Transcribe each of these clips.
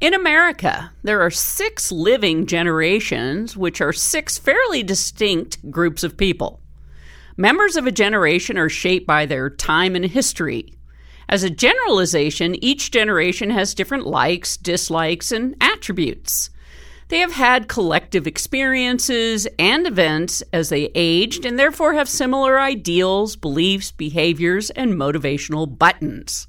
In America, there are six living generations, which are six fairly distinct groups of people. Members of a generation are shaped by their time and history. As a generalization, each generation has different likes, dislikes, and attributes. They have had collective experiences and events as they aged and therefore have similar ideals, beliefs, behaviors, and motivational buttons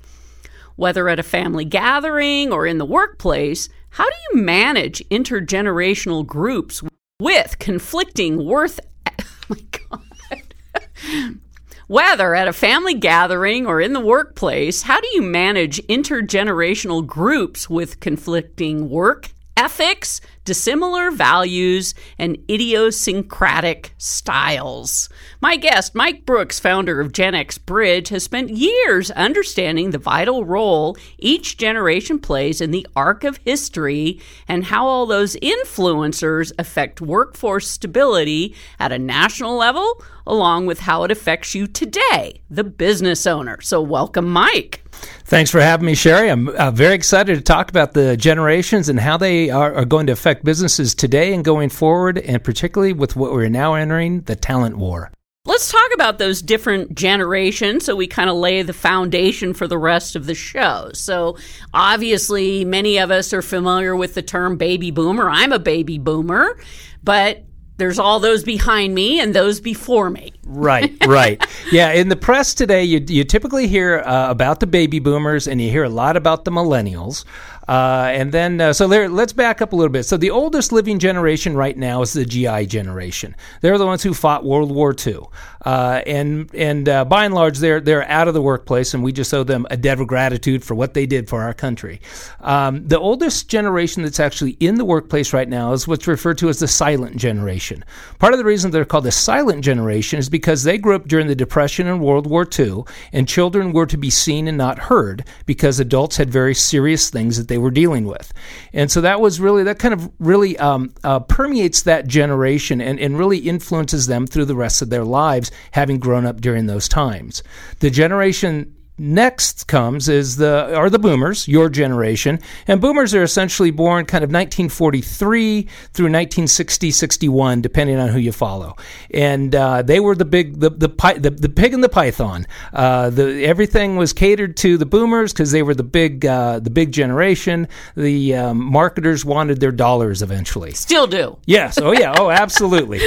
whether at a family gathering or in the workplace, how do you manage intergenerational groups with conflicting worth? Oh my God. Whether at a family gathering or in the workplace, how do you manage intergenerational groups with conflicting work ethics, dissimilar values, and idiosyncratic styles. My guest, Mike Brooks, founder of Gen X Bridge, has spent years understanding the vital role each generation plays in the arc of history and how all those influencers affect workforce stability at a national level, along with how it affects you today, the business owner. So, welcome, Mike. Thanks for having me, Sherry. I'm uh, very excited to talk about the generations and how they are, are, going to affect businesses today and going forward, and particularly with what we're now entering the talent war. Let's talk about those different generations so we kind of lay the foundation for the rest of the show. So, obviously, many of us are familiar with the term baby boomer. I'm a baby boomer, but there's all those behind me and those before me. right, right. Yeah, in the press today, you, you typically hear uh, about the baby boomers and you hear a lot about the millennials. Uh, and then, uh, so there, let's back up a little bit. So the oldest living generation right now is the GI generation. They're the ones who fought World War II, uh, and and uh, by and large, they're they're out of the workplace, and we just owe them a debt of gratitude for what they did for our country. Um, the oldest generation that's actually in the workplace right now is what's referred to as the silent generation. Part of the reason they're called the silent generation is because they grew up during the Depression and World War II, and children were to be seen and not heard because adults had very serious things that they were dealing with. And so that was really, that kind of really um, uh, permeates that generation and, and really influences them through the rest of their lives, having grown up during those times. The generation Next comes is the are the boomers, your generation, and boomers are essentially born kind of 1943 through 1960, 61, depending on who you follow. And uh, they were the big the the, the, the pig and the python. Uh, the everything was catered to the boomers because they were the big uh, the big generation. The um, marketers wanted their dollars eventually. Still do. Yes. Oh yeah. Oh absolutely.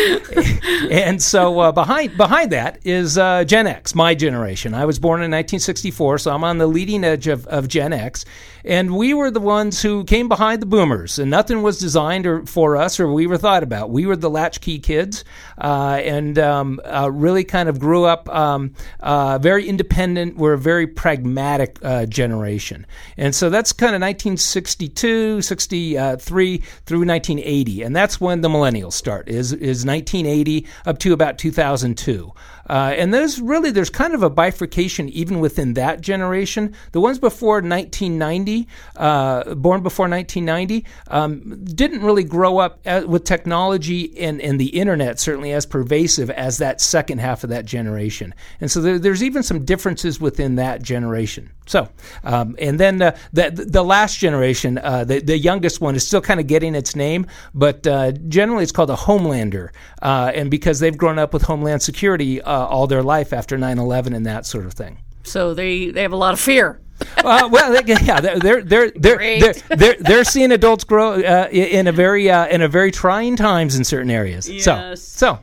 and so uh, behind behind that is uh, Gen X, my generation. I was born in 1960. 64, so I'm on the leading edge of, of Gen X. And we were the ones who came behind the boomers, and nothing was designed or, for us or we were thought about. We were the latchkey kids uh, and um, uh, really kind of grew up um, uh, very independent. We're a very pragmatic uh, generation. And so that's kind of 1962, 63 through 1980. And that's when the millennials start, is, is 1980 up to about 2002. Uh, and there's really there's kind of a bifurcation even within that generation. The ones before 1990, uh, born before 1990, um, didn't really grow up as, with technology and, and the internet certainly as pervasive as that second half of that generation. And so there, there's even some differences within that generation. So, um, and then uh, the the last generation, uh, the the youngest one, is still kind of getting its name, but uh, generally it's called a Homelander, uh, and because they've grown up with Homeland Security uh, all their life after 9/11 and that sort of thing. So they they have a lot of fear. uh, well, yeah, they're they're they're they're, they're, they're, seeing adults grow uh, in a very uh, in a very trying times in certain areas. Yes. So so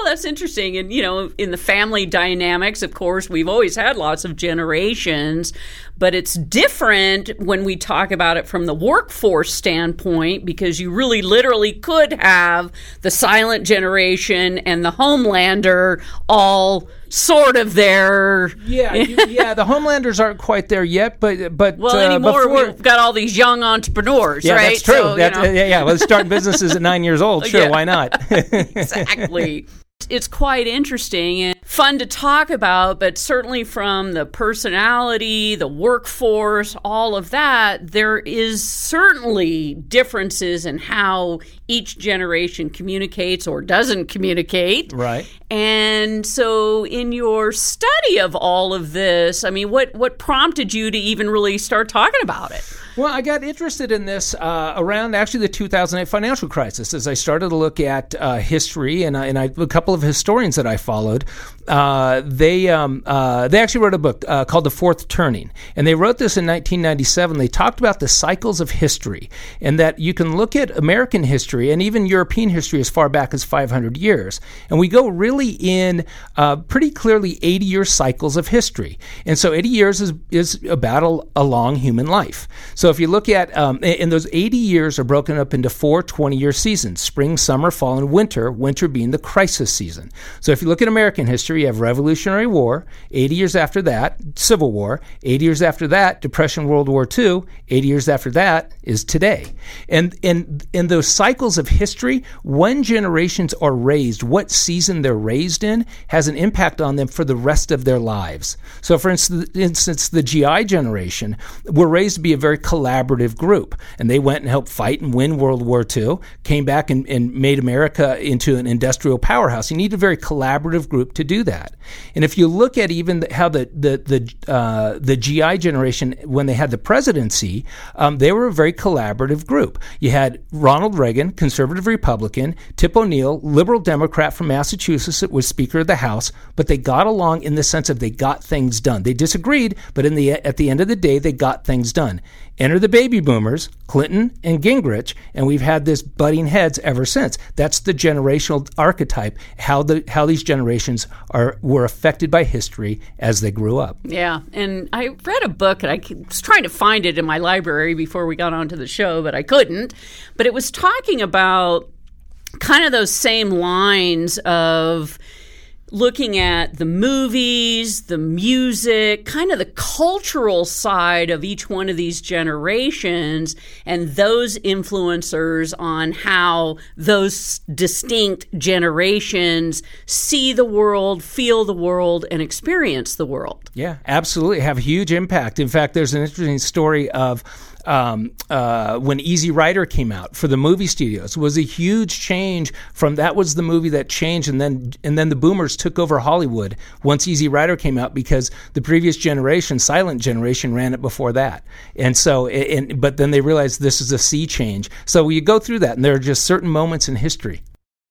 well, that's interesting. And, you know, in the family dynamics, of course, we've always had lots of generations. But it's different when we talk about it from the workforce standpoint because you really literally could have the silent generation and the Homelander all sort of there. Yeah, you, yeah. The Homelanders aren't quite there yet, but but well, uh, anymore before, we've got all these young entrepreneurs, yeah, right? that's true. So, you know. yeah, yeah. Well, starting businesses at nine years old, sure, Yeah. why not? exactly. It's quite interesting and fun to talk about, but certainly from the personality, the workforce, all of that, there is certainly differences in how each generation communicates or doesn't communicate. right. And so in your study of all of this, I mean, what what prompted you to even really start talking about it? Well, I got interested in this uh, around actually the 2008 financial crisis as I started to look at uh, history, and I, and I, a couple of historians that I followed, uh, they um, uh, they actually wrote a book uh, called The Fourth Turning, and they wrote this in 1997. They talked about the cycles of history, and that you can look at American history and even European history as far back as 500 years, and we go really in uh, pretty clearly 80 year cycles of history, and so 80 years is is a, a long human life. So if you look at, um, and those 80 years are broken up into four 20 year seasons spring, summer, fall, and winter, winter being the crisis season. So if you look at American history, you have Revolutionary War, 80 years after that, Civil War, 80 years after that, Depression, World War II, 80 years after that is today. And in, in those cycles of history, when generations are raised, what season they're raised in has an impact on them for the rest of their lives. So, for instance, instance the GI generation were raised to be a very collaborative group, and they went and helped fight and win World War II, came back and, and made America into an industrial powerhouse. You need a very collaborative group to do that. And if you look at even how the the the, uh, the GI generation, when they had the presidency, um, they were a very collaborative group. You had Ronald Reagan, conservative Republican, Tip O'Neill, liberal Democrat from Massachusetts, that was Speaker of the House, but they got along in the sense of they got things done. They disagreed, but in the at the end of the day, they got things done. Enter the baby boomers, Clinton and Gingrich, and we've had this butting heads ever since. That's the generational archetype, how the how these generations are were affected by history as they grew up. Yeah, and I read a book, and I was trying to find it in my library before we got onto the show, but I couldn't. But it was talking about kind of those same lines of looking at the movies, the music, kind of the cultural side of each one of these generations, and those influencers on how those distinct generations see the world, feel the world, and experience the world. Yeah, absolutely. Have huge impact. In fact, there's an interesting story of um, uh, when Easy Rider came out for the movie studios was a huge change from that was the movie that changed and then and then the boomers took over Hollywood once Easy Rider came out because the previous generation silent generation ran it before that. And so and but then they realized this is a sea change. So you go through that and there are just certain moments in history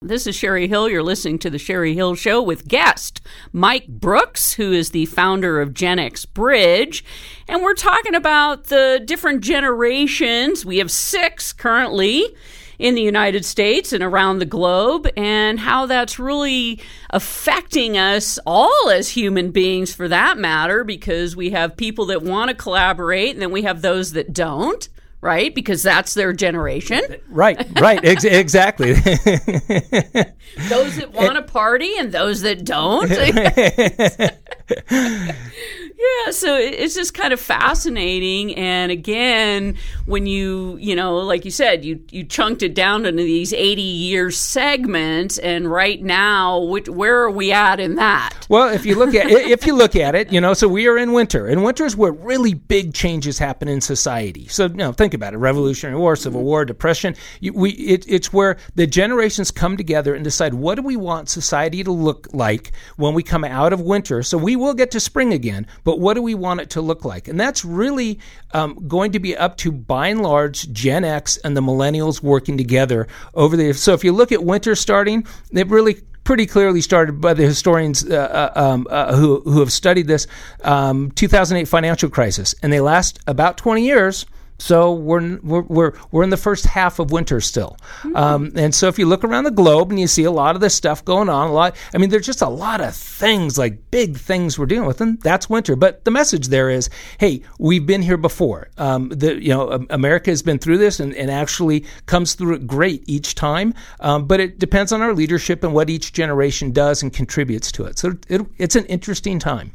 This is Sherry Hill. You're listening to the Sherry Hill Show with guest Mike Brooks, who is the founder of Gen X Bridge. And we're talking about the different generations. We have six currently in the United States and around the globe, and how that's really affecting us all as human beings for that matter, because we have people that want to collaborate and then we have those that don't. Right, because that's their generation. right right ex- exactly those that want to party and those that don't. yeah, so it's just kind of fascinating. And again, when you, you know, like you said, you you chunked it down into these eighty year segments, and right now, which, where are we at in that? Well, if you look at if you look at it, you know, so we are in winter, and winter is where really big changes happen in society. So, you know, think about it: Revolutionary War, Civil mm-hmm. War, Depression. You, we it, it's where the generations come together and decide what do we want society to look like when we come out of winter. So we will get to spring again, but what do we want it to look like? And that's really um, going to be up to, by and large, Gen X and the millennials working together over the. So if you look at winter starting, it really pretty clearly started by the historians uh, uh, um, uh, who, who have studied this um, 2008 financial crisis and they last about 20 years So we're, we're, we're, we're in the first half of winter still. Mm-hmm. Um, and so if you look around the globe and you see a lot of this stuff going on, a lot, I mean, there's just a lot of things, like big things we're dealing with, and that's winter. But the message there is, hey, we've been here before. Um, the, you know, America has been through this and, and actually comes through it great each time. Um, but it depends on our leadership and what each generation does and contributes to it. So it, it's an interesting time.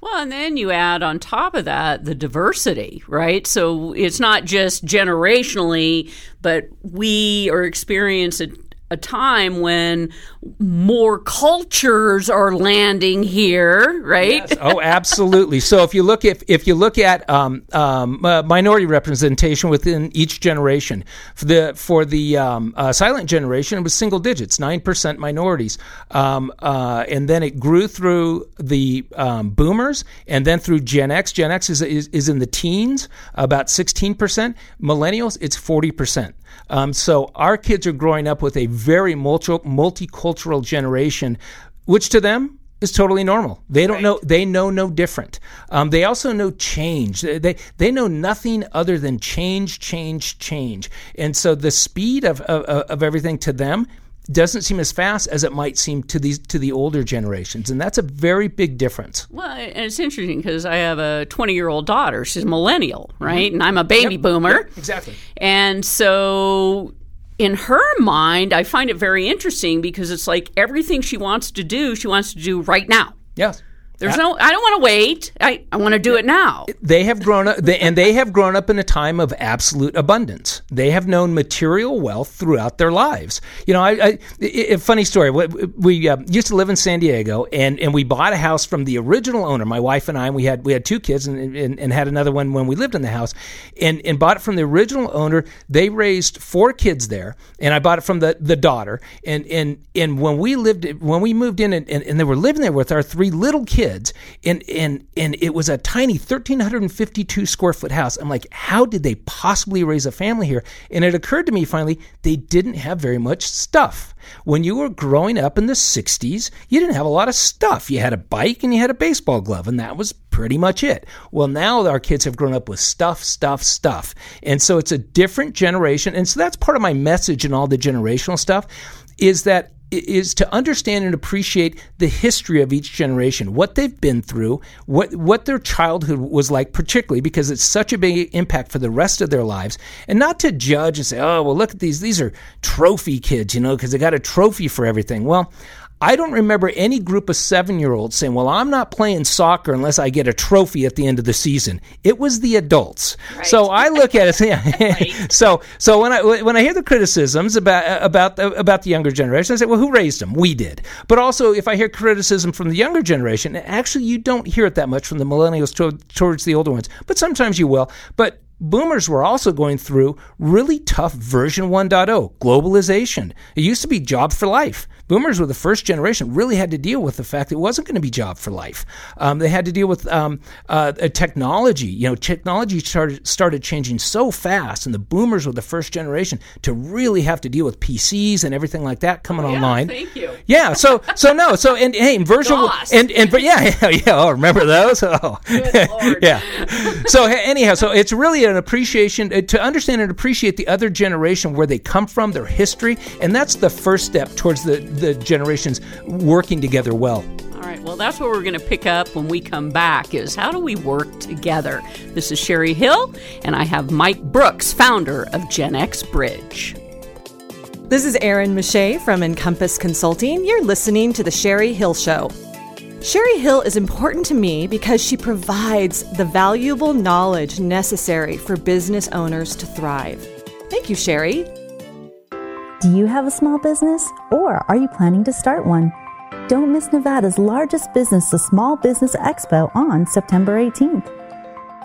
Well, and then you add on top of that the diversity, right? So it's not just generationally, but we are experiencing a time when more cultures are landing here, right? Yes. Oh, absolutely. so if you look if if you look at um, um, uh, minority representation within each generation, for the for the um, uh, silent generation, it was single digits, nine percent minorities, um, uh, and then it grew through the um, boomers, and then through Gen X. Gen X is is, is in the teens, about sixteen percent. Millennials, it's forty percent. Um, so our kids are growing up with a very multi- multicultural generation, which to them is totally normal. They don't right. know. They know no different. Um, they also know change. They they know nothing other than change, change, change. And so the speed of of, of everything to them doesn't seem as fast as it might seem to these to the older generations, and that's a very big difference. Well, and it's interesting because I have a 20 year old daughter. She's a millennial, right? Mm-hmm. And I'm a baby yep, boomer. Yep, exactly. And so in her mind, I find it very interesting because it's like everything she wants to do, she wants to do right now. Yes. There's no. I don't want to wait. I, I want to do it now. They have grown up, they, and they have grown up in a time of absolute abundance. They have known material wealth throughout their lives. You know, I, I funny story. We, we uh, used to live in San Diego, and, and we bought a house from the original owner. My wife and I. And we had we had two kids, and, and, and had another one when we lived in the house, and and bought it from the original owner. They raised four kids there, and I bought it from the, the daughter. And and and when we lived when we moved in, and, and, and they were living there with our three little kids kids, and and and it was a tiny 1,352 square foot house. I'm like, how did they possibly raise a family here? And it occurred to me finally, they didn't have very much stuff. When you were growing up in the 60s, you didn't have a lot of stuff. You had a bike and you had a baseball glove, and that was pretty much it. Well, now our kids have grown up with stuff, stuff, stuff. And so it's a different generation. And so that's part of my message in all the generational stuff is that is to understand and appreciate the history of each generation, what they've been through, what what their childhood was like, particularly because it's such a big impact for the rest of their lives, and not to judge and say, "Oh, well, look at these; these are trophy kids," you know, because they got a trophy for everything. Well, I don't remember any group of seven year olds saying, Well, I'm not playing soccer unless I get a trophy at the end of the season. It was the adults. Right. So I look at it. Yeah. right. So so when I when I hear the criticisms about about the, about the younger generation, I say, Well, who raised them? We did. But also, if I hear criticism from the younger generation, actually, you don't hear it that much from the millennials to, towards the older ones. But sometimes you will. But boomers were also going through really tough version 1.0 globalization. It used to be job for life. Boomers were the first generation really had to deal with the fact it wasn't going to be job for life. Um, they had to deal with um, uh, technology. You know, technology started started changing so fast, and the boomers were the first generation to really have to deal with PCs and everything like that coming oh, yeah, online. Thank you. Yeah. So so no. So and hey, DOS. and and yeah yeah yeah. Oh, remember those? Oh, yeah. So anyhow, so it's really an appreciation uh, to understand and appreciate the other generation where they come from, their history, and that's the first step towards the the generations working together well. All right. Well, that's what we're going to pick up when we come back is how do we work together? This is Sherry Hill and I have Mike Brooks, founder of Gen X Bridge. This is Erin Mache from Encompass Consulting. You're listening to the Sherry Hill Show. Sherry Hill is important to me because she provides the valuable knowledge necessary for business owners to thrive. Thank you, Sherry. Do you have a small business or are you planning to start one? Don't miss Nevada's largest business, the Small Business Expo, on September 18th.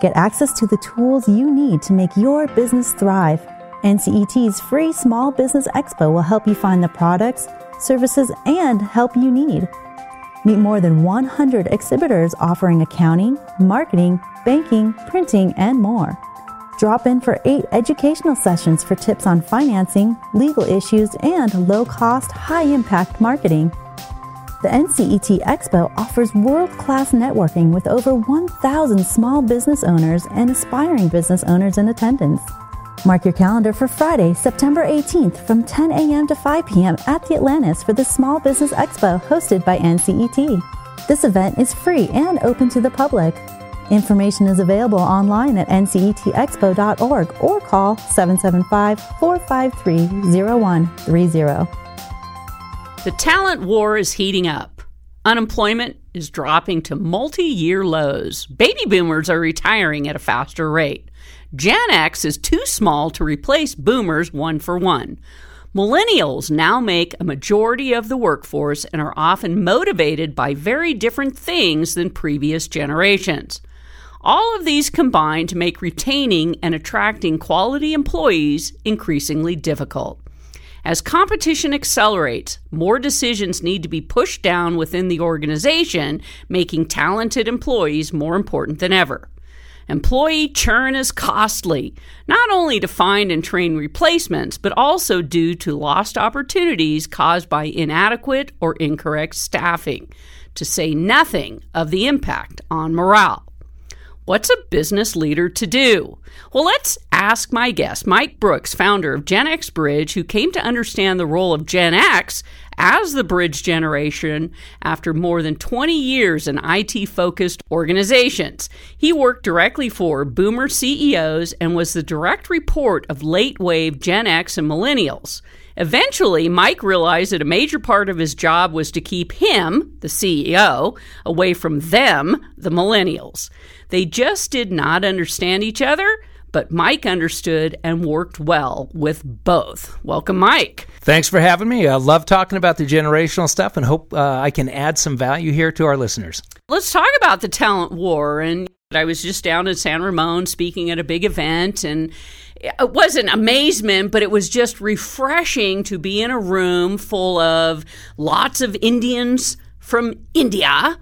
Get access to the tools you need to make your business thrive. NCET's free Small Business Expo will help you find the products, services, and help you need. Meet more than 100 exhibitors offering accounting, marketing, banking, printing, and more. Drop in for eight educational sessions for tips on financing, legal issues, and low cost, high impact marketing. The NCET Expo offers world class networking with over 1,000 small business owners and aspiring business owners in attendance. Mark your calendar for Friday, September 18th from 10 a.m. to 5 p.m. at the Atlantis for the Small Business Expo hosted by NCET. This event is free and open to the public. Information is available online at ncetexpo.org or call 775 453 0130. The talent war is heating up. Unemployment is dropping to multi year lows. Baby boomers are retiring at a faster rate. Gen X is too small to replace boomers one for one. Millennials now make a majority of the workforce and are often motivated by very different things than previous generations. All of these combine to make retaining and attracting quality employees increasingly difficult. As competition accelerates, more decisions need to be pushed down within the organization, making talented employees more important than ever. Employee churn is costly, not only to find and train replacements, but also due to lost opportunities caused by inadequate or incorrect staffing, to say nothing of the impact on morale. What's a business leader to do? Well, let's ask my guest, Mike Brooks, founder of Gen X Bridge, who came to understand the role of Gen X as the bridge generation after more than 20 years in IT focused organizations. He worked directly for boomer CEOs and was the direct report of late wave Gen X and millennials. Eventually, Mike realized that a major part of his job was to keep him, the CEO, away from them, the millennials. They just did not understand each other, but Mike understood and worked well with both. Welcome, Mike. Thanks for having me. I love talking about the generational stuff and hope uh, I can add some value here to our listeners. Let's talk about the talent war. And I was just down in San Ramon speaking at a big event, and it wasn't amazement, but it was just refreshing to be in a room full of lots of Indians from India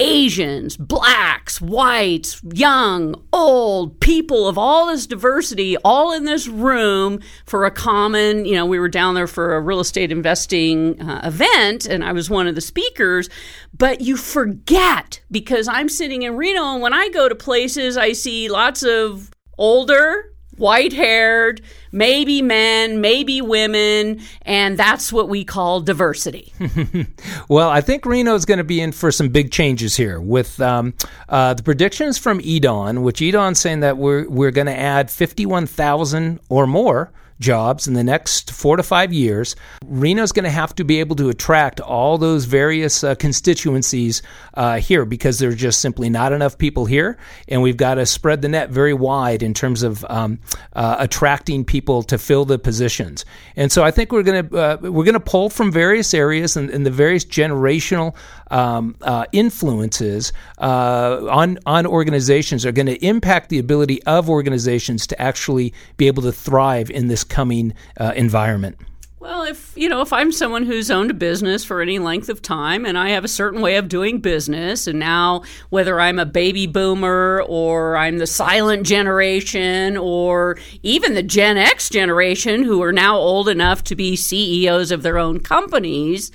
Asians, blacks, whites, young, old, people of all this diversity, all in this room for a common, you know, we were down there for a real estate investing uh, event and I was one of the speakers, but you forget because I'm sitting in Reno and when I go to places, I see lots of older, white haired, maybe men, maybe women, and that's what we call diversity. well, I think Reno is going to be in for some big changes here with um, uh, the predictions from EDAWN, which EDAWN's saying that we're, we're going to add 51,000 or more jobs in the next four to five years, Reno's going to have to be able to attract all those various uh, constituencies uh, here because there's just simply not enough people here, and we've got to spread the net very wide in terms of um, uh, attracting people to fill the positions. And so I think we're going to uh, we're going to pull from various areas and, and the various generational um, uh, influences uh, on on organizations are going to impact the ability of organizations to actually be able to thrive in this coming uh, environment? Well, if you know, if I'm someone who's owned a business for any length of time and I have a certain way of doing business, and now whether I'm a baby boomer or I'm the silent generation or even the Gen X generation who are now old enough to be CEOs of their own companies,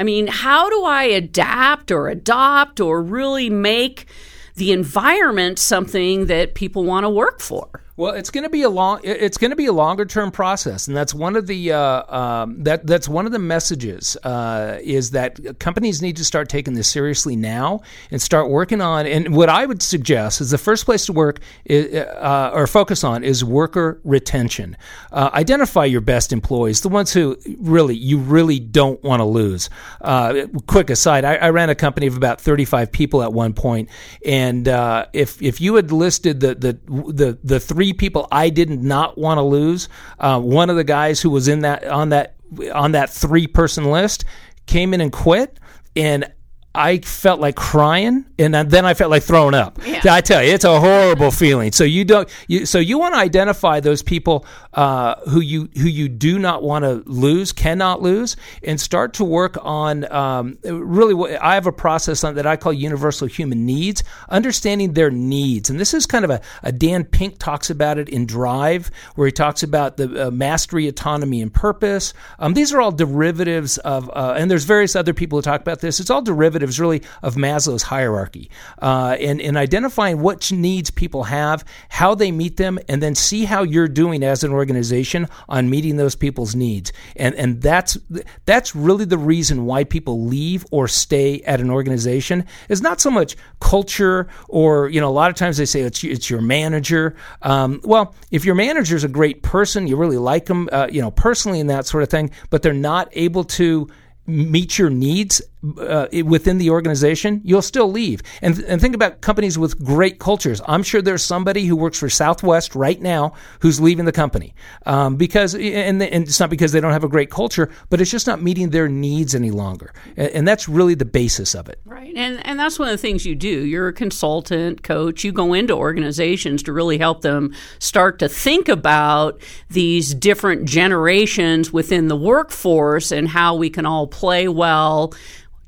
I mean, how do I adapt or adopt or really make the environment something that people want to work for? Well, it's going to be a long. It's going to be a longer term process, and that's one of the uh, um, that that's one of the messages uh, is that companies need to start taking this seriously now and start working on. And what I would suggest is the first place to work is, uh, or focus on is worker retention. Uh, identify your best employees, the ones who really you really don't want to lose. Uh, quick aside: I, I, ran a company of about thirty five people at one point, and uh, if if you had listed the the the the three three people I did not want to lose. Uh, one of the guys who was in that on that on that three person list came in and quit, and I felt like crying, and then I felt like throwing up. Yeah. I tell you, it's a horrible feeling. So you don't. You, so you want to identify those people uh, who you who you do not want to lose, cannot lose, and start to work on um, really. I have a process on that I call universal human needs, understanding their needs, and this is kind of a, a Dan Pink talks about it in Drive, where he talks about the uh, mastery, autonomy, and purpose. Um, these are all derivatives of, uh, and there's various other people who talk about this. It's all derivatives, really, of Maslow's hierarchy, uh, and and identifying what needs people have, how they meet them, and then see how you're doing as an organization on meeting those people's needs. And and that's that's really the reason why people leave or stay at an organization is not so much culture or you know a lot of times they say it's it's your manager. Um, well, if your manager is a great person, you really like them, uh, you know, personally and that sort of thing, but they're not able to meet your needs uh, within the organization, you'll still leave. And, and think about companies with great cultures. I'm sure there's somebody who works for Southwest right now who's leaving the company um, because, and, and, it's not because they don't have a great culture, but it's just not meeting their needs any longer. And, and that's really the basis of it. Right. And, and that's one of the things you do. You're a consultant, coach. You go into organizations to really help them start to think about these different generations within the workforce and how we can all play well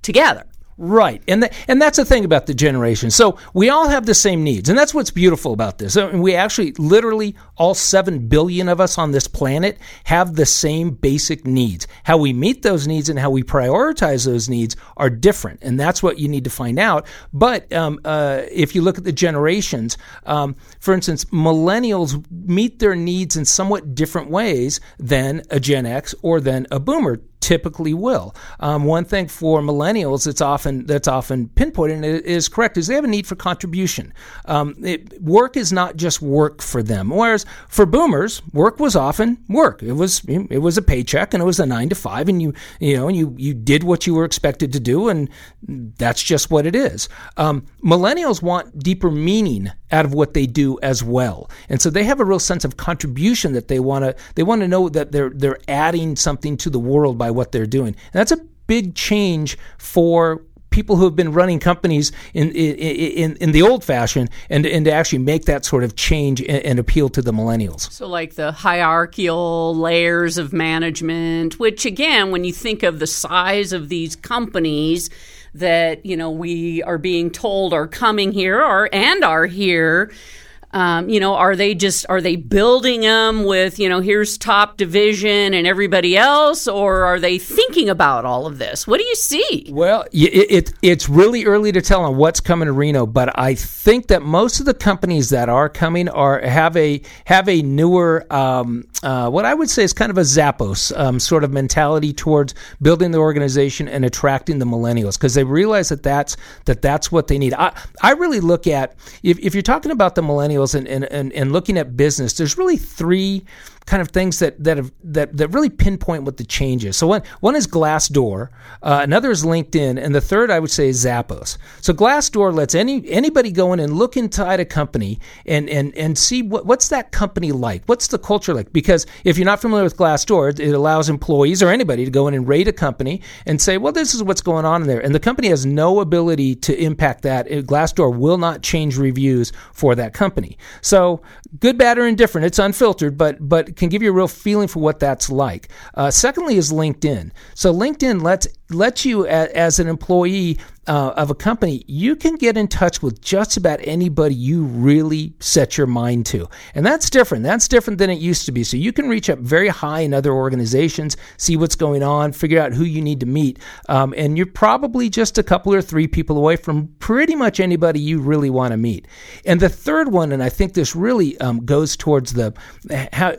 together. Right, and the, and that's the thing about the generation. So we all have the same needs, and that's what's beautiful about this. I mean, we actually, literally, all seven billion of us on this planet have the same basic needs. How we meet those needs and how we prioritize those needs are different, and that's what you need to find out. But um, uh, if you look at the generations, um, for instance, millennials meet their needs in somewhat different ways than a Gen X or than a Boomer typically will. Um, one thing for millennials that's often that's often pinpointed is correct is they have a need for contribution. Um, it, work is not just work for them, whereas for boomers, work was often work. It was it was a paycheck and it was a nine to five, and you you know and you you did what you were expected to do, and that's just what it is. Um, millennials want deeper meaning out of what they do as well. And so they have a real sense of contribution that they want to they want to know that they're they're adding something to the world by what they're doing. And that's a big change for people who have been running companies in in, in, the old fashion and, and to actually make that sort of change and, and, appeal to the millennials. So, like the hierarchical layers of management, which again, when you think of the size of these companies, that you know we are being told are coming here or and are here um, you know, are they just are they building them with you know here's top division and everybody else, or are they thinking about all of this? What do you see? Well, it, it it's really early to tell on what's coming to Reno, but I think that most of the companies that are coming are have a have a newer um, uh, what I would say is kind of a Zappos um, sort of mentality towards building the organization and attracting the millennials because they realize that that's that that's what they need. I I really look at if if you're talking about the millennials millennials and, and, and, and looking at business, there's really three kind of things that that have, that that really pinpoint what the change is. So one one is Glassdoor, uh, another is LinkedIn, and the third I would say is Zappos. So Glassdoor lets any anybody go in and look inside a company and and and see what, what's that company like, what's the culture like. Because if you're not familiar with Glassdoor, it allows employees or anybody to go in and rate a company and say, well, this is what's going on in there, and the company has no ability to impact that. Glassdoor will not change reviews for that company. So good, bad, or indifferent, it's unfiltered, but but can give you a real feeling for what that's like. Uh, secondly, is LinkedIn. So LinkedIn lets lets you as an employee uh, of a company, you can get in touch with just about anybody you really set your mind to. And that's different. That's different than it used to be. So you can reach up very high in other organizations, see what's going on, figure out who you need to meet. Um, and you're probably just a couple or three people away from pretty much anybody you really want to meet. And the third one, and I think this really um, goes towards the how,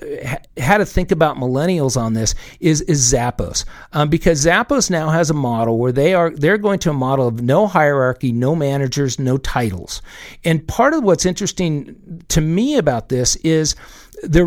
how to think about millennials on this, is, is Zappos. Um, because Zappos now has a model where they are they're going to a model of no hierarchy, no managers, no titles. And part of what's interesting to me about this is the,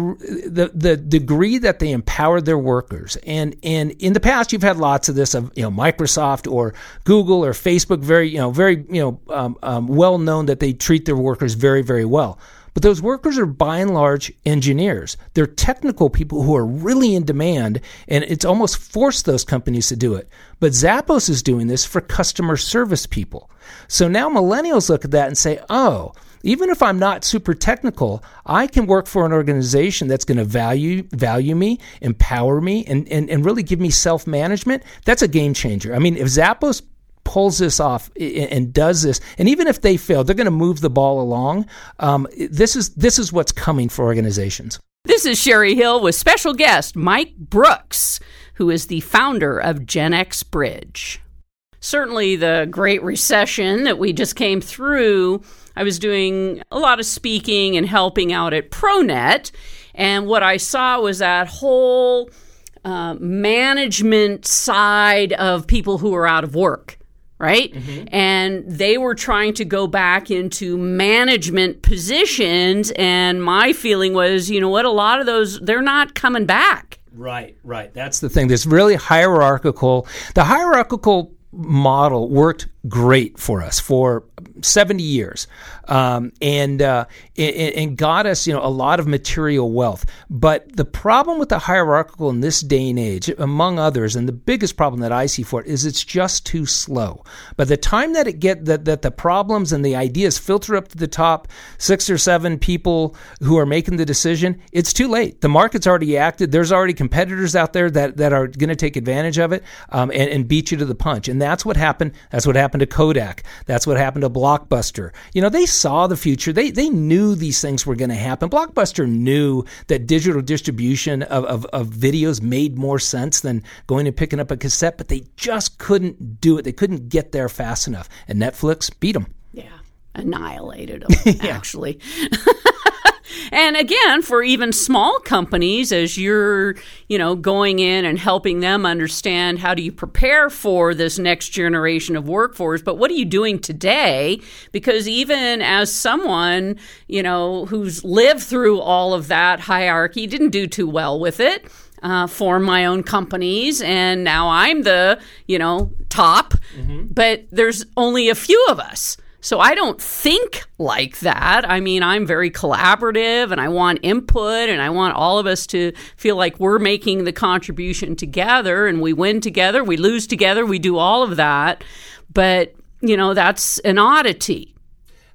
the the degree that they empower their workers and and in the past you've had lots of this of you know Microsoft or Google or Facebook very you know very you know um, um, well known that they treat their workers very very well but those workers are by and large engineers. They're technical people who are really in demand, and it's almost forced those companies to do it. But Zappos is doing this for customer service people. So now millennials look at that and say, oh, even if I'm not super technical, I can work for an organization that's going to value value me, empower me, and, and, and really give me self management. That's a game changer. I mean, if Zappos pulls this off and does this, and even if they fail, they're going to move the ball along. Um, this is this is what's coming for organizations. This is Sherry Hill with special guest Mike Brooks, who is the founder of Gen X Bridge. Certainly, the Great Recession that we just came through, I was doing a lot of speaking and helping out at ProNet. And what I saw was that whole uh, management side of people who are out of work right? Mm-hmm. And they were trying to go back into management positions. And my feeling was, you know what, a lot of those, they're not coming back. Right, right. That's the thing. This really hierarchical, the hierarchical model worked great for us for 70 years. Um, and, uh, and, got us you know a lot of material wealth. But the problem with the hierarchical in this day and age among others and the biggest problem that I see for it is it's just too slow. By the time that it get that, that the problems and the ideas filter up to the top six or seven people who are making the decision it's too late. The market's already acted. There's already competitors out there that, that are going to take advantage of it um, and, and beat you to the punch. And that's what happened. That's what happened happened to Kodak. That's what happened to Blockbuster. You know, they saw the future. They they knew these things were going to happen. Blockbuster knew that digital distribution of, of, of videos made more sense than going and picking up a cassette, but they just couldn't do it. They couldn't get there fast enough. And Netflix beat them. Yeah, annihilated them, actually. And again, for even small companies, as you're, you know, going in and helping them understand how do you prepare for this next generation of workforce, but what are you doing today? Because even as someone, you know, who's lived through all of that hierarchy, didn't do too well with it. Uh, form my own companies, and now I'm the you know top. Mm-hmm. But there's only a few of us. So I don't think like that. I mean, I'm very collaborative and I want input and I want all of us to feel like we're making the contribution together and we win together, we lose together, we do all of that. But, you know, that's an oddity.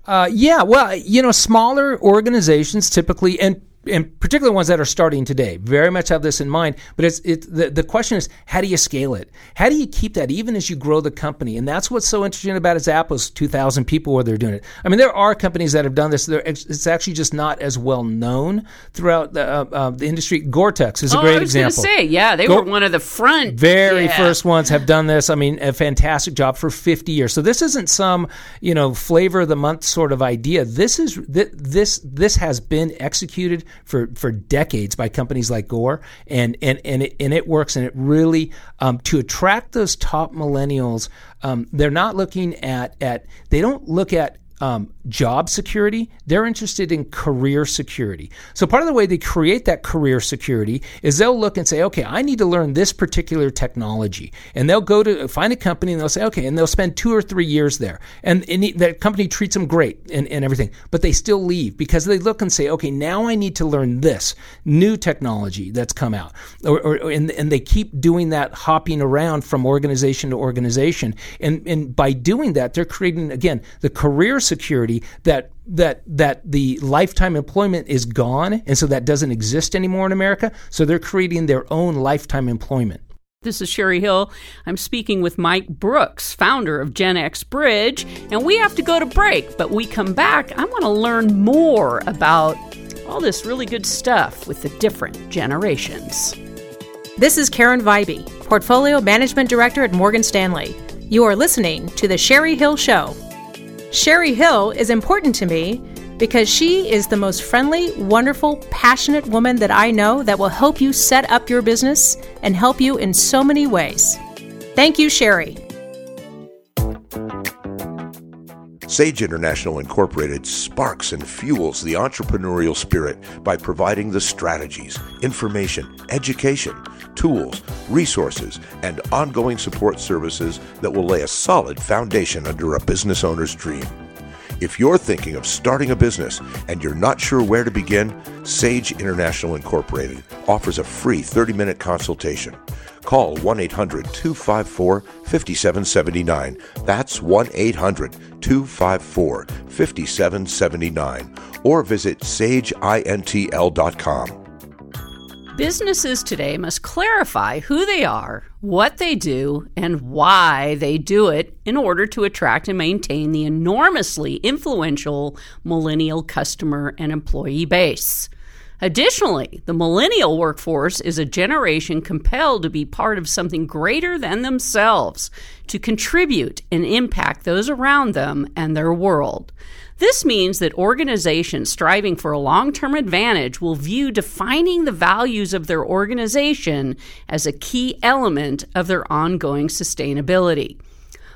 Uh, yeah, well, you know, smaller organizations typically, and and particularly ones that are starting today, very much have this in mind. But it's it the, the question is how do you scale it? How do you keep that even as you grow the company? And that's what's so interesting about Zappos, two thousand people where they're doing it. I mean, there are companies that have done this. It's actually just not as well known throughout the, uh, uh, the industry. Gore-Tex is a oh, great I was example. Say, yeah, they Gore- were one of the front, very yeah. first ones have done this. I mean, a fantastic job for fifty years. So this isn't some you know flavor of the month sort of idea. This is this this has been executed for for decades by companies like Gore, and and and it, and it works, and it really um, to attract those top millennials. Um, they're not looking at at they don't look at um, job security, they're interested in career security. So part of the way they create that career security is they'll look and say, okay, I need to learn this particular technology. And they'll go to find a company and they'll say, okay, and they'll spend two or three years there. And, and that company treats them great and, and everything, but they still leave because they look and say, okay, now I need to learn this new technology that's come out. Or, or and, and they keep doing that hopping around from organization to organization. And, and by doing that, they're creating, again, the career security that that that the lifetime employment is gone and so that doesn't exist anymore in America so they're creating their own lifetime employment this is Sherry Hill. I'm speaking with Mike Brooks, founder of Gen X Bridge, and we have to go to break. But we come back, I want to learn more about all this really good stuff with the different generations. This is Karen Vibey, Portfolio Management Director at Morgan Stanley. You are listening to The Sherry Hill Show. Sherry Hill is important to me because she is the most friendly, wonderful, passionate woman that I know that will help you set up your business and help you in so many ways. Thank you, Sherry. Sage International Incorporated sparks and fuels the entrepreneurial spirit by providing the strategies, information, education, tools, resources, and ongoing support services that will lay a solid foundation under a business owner's dream. If you're thinking of starting a business and you're not sure where to begin, Sage International Incorporated offers a free 30 minute consultation. Call 1 800 254 5779. That's 1 800 254 5779. Or visit sageintl.com. Businesses today must clarify who they are, what they do, and why they do it in order to attract and maintain the enormously influential millennial customer and employee base. Additionally, the millennial workforce is a generation compelled to be part of something greater than themselves, to contribute and impact those around them and their world. This means that organizations striving for a long term advantage will view defining the values of their organization as a key element of their ongoing sustainability.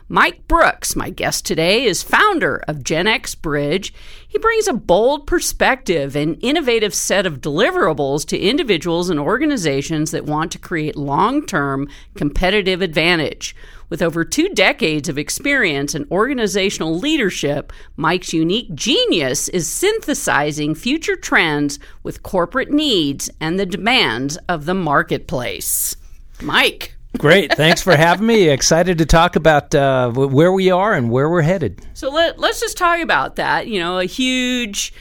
Mike Brooks, my guest today, is founder of Gen X Bridge. He brings a bold perspective and innovative set of deliverables to individuals and organizations that want to create long term competitive advantage. With over two decades of experience in organizational leadership, Mike's unique genius is synthesizing future trends with corporate needs and the demands of the marketplace. Mike. Great. Thanks for having me. Excited to talk about uh, where we are and where we're headed. So let, let's just talk about that. You know, a huge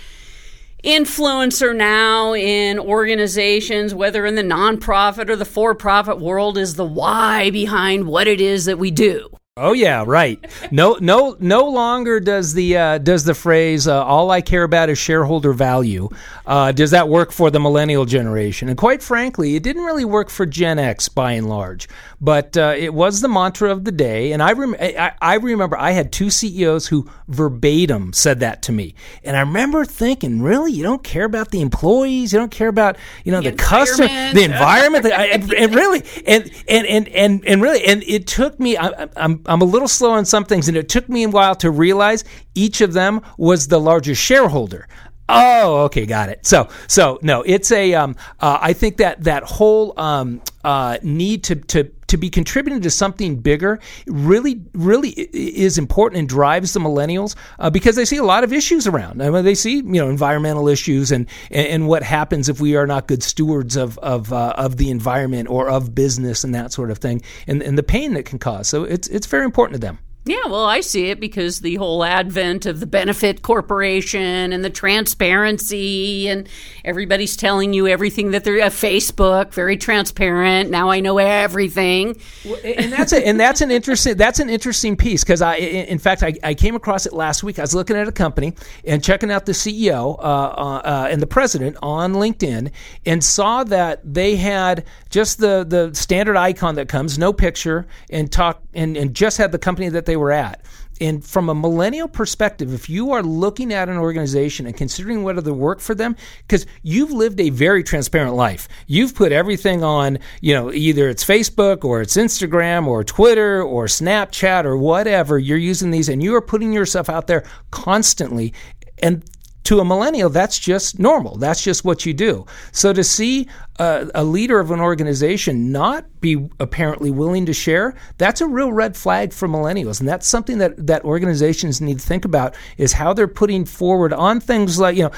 influencer now in organizations, whether in the nonprofit or the for profit world, is the why behind what it is that we do. Oh yeah, right. No, no, no longer does the uh, does the phrase uh, "all I care about is shareholder value." Uh, does that work for the millennial generation? And quite frankly, it didn't really work for Gen X by and large. But uh, it was the mantra of the day, and I, rem- I, I remember I had two CEOs who verbatim said that to me, and I remember thinking, really, you don't care about the employees, you don't care about you know the, the customer, the environment, and, and, really, and and and and and really, and it took me. I, I'm I'm a little slow on some things, and it took me a while to realize each of them was the largest shareholder. Oh, okay, got it. So, so no, it's a. Um, uh, I think that that whole um, uh, need to to to be contributing to something bigger really really is important and drives the millennials uh, because they see a lot of issues around. I mean, they see you know environmental issues and, and, what happens if we are not good stewards of of uh, of the environment or of business and that sort of thing, and and the pain that can cause. So it's it's very important to them. Yeah, well, I see it because the whole advent of the benefit corporation and the transparency, and everybody's telling you everything that they're uh, Facebook, very transparent. Now I know everything. Well, and that's a, and that's an interesting that's an interesting piece because I, in fact, I, I came across it last week. I was looking at a company and checking out the CEO uh, uh, uh, and the president on LinkedIn, and saw that they had just the the standard icon that comes, no picture, and talk and, and just had the company that they they were at. And from a millennial perspective, if you are looking at an organization and considering whether to work for them, because you've lived a very transparent life, you've put everything on, you know, either it's Facebook or it's Instagram or Twitter or Snapchat or whatever, you're using these and you are putting yourself out there constantly. And to a millennial, that's just normal. That's just what you do. So to see a, a, leader of an organization not be apparently willing to share, that's a real red flag for millennials. And that's something that, that organizations need to think about is how they're putting forward on things like, you know,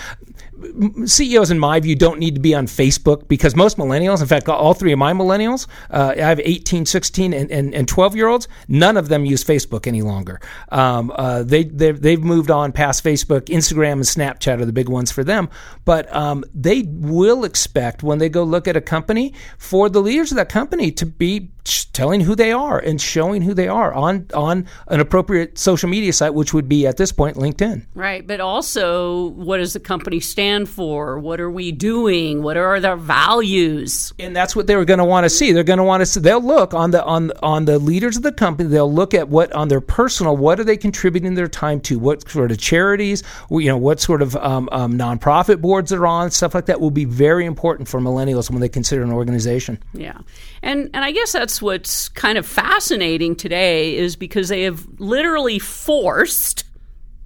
CEOs, in my view, don't need to be on Facebook because most millennials, in fact, all three of my millennials, uh, I have 18, 16, and, and, and 12 year olds, none of them use Facebook any longer. Um, uh, they, they've, they've moved on past Facebook. Instagram and Snapchat are the big ones for them. But um, they will expect when they go look at a company for the leaders of that company to be telling who they are and showing who they are on on an appropriate social media site, which would be at this point LinkedIn. Right, but also, what does the company stand for? What are we doing? What are their values? And that's what they're going to want to see. They're going to want to see. They'll look on the on on the leaders of the company. They'll look at what on their personal. What are they contributing their time to? What sort of charities? You know, what sort of um, um, nonprofit boards they're on. Stuff like that will be very important for millennials when they consider an organization. Yeah, and and I guess that's that's what's kind of fascinating today is because they have literally forced,